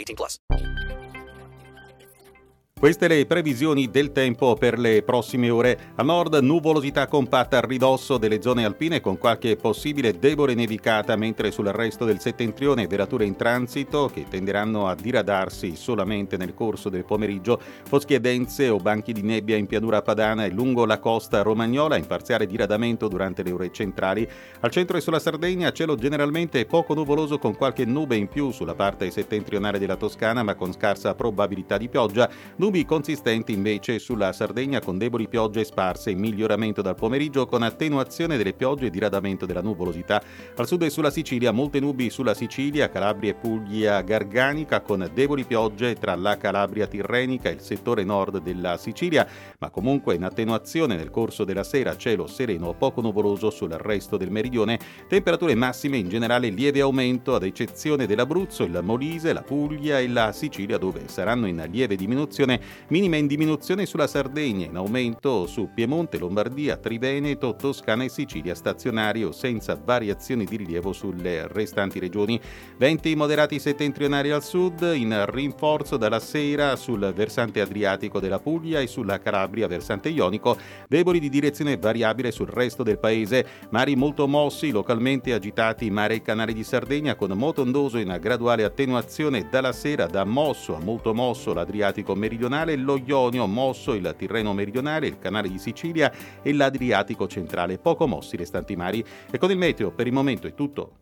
18 plus. Queste le previsioni del tempo per le prossime ore. A nord nuvolosità compatta a ridosso delle zone alpine con qualche possibile debole nevicata, mentre sul resto del settentrione velature in transito che tenderanno a diradarsi solamente nel corso del pomeriggio. Foschie dense o banchi di nebbia in pianura padana e lungo la costa romagnola, in parziale diradamento durante le ore centrali. Al centro e sulla Sardegna cielo generalmente poco nuvoloso con qualche nube in più sulla parte settentrionale della Toscana, ma con scarsa probabilità di pioggia. Nubi consistenti invece sulla Sardegna con deboli piogge sparse miglioramento dal pomeriggio con attenuazione delle piogge e diradamento della nuvolosità. Al sud e sulla Sicilia molte nubi sulla Sicilia, Calabria e Puglia Garganica con deboli piogge tra la Calabria Tirrenica e il settore nord della Sicilia, ma comunque in attenuazione nel corso della sera cielo sereno o poco nuvoloso sul resto del meridione, temperature massime in generale lieve aumento ad eccezione dell'Abruzzo, il Molise, la Puglia e la Sicilia dove saranno in lieve diminuzione minima in diminuzione sulla Sardegna, in aumento su Piemonte, Lombardia, Triveneto, Toscana e Sicilia stazionario senza variazioni di rilievo sulle restanti regioni. Venti moderati settentrionali al sud, in rinforzo dalla sera sul versante adriatico della Puglia e sulla Calabria versante ionico, deboli di direzione variabile sul resto del paese, mari molto mossi, localmente agitati mare e canale di Sardegna con moto ondoso in graduale attenuazione dalla sera da mosso a molto mosso l'Adriatico meridionale, lo Ionio mosso il Tirreno meridionale, il canale di Sicilia e l'Adriatico centrale, poco mossi i restanti mari. E con il meteo per il momento è tutto.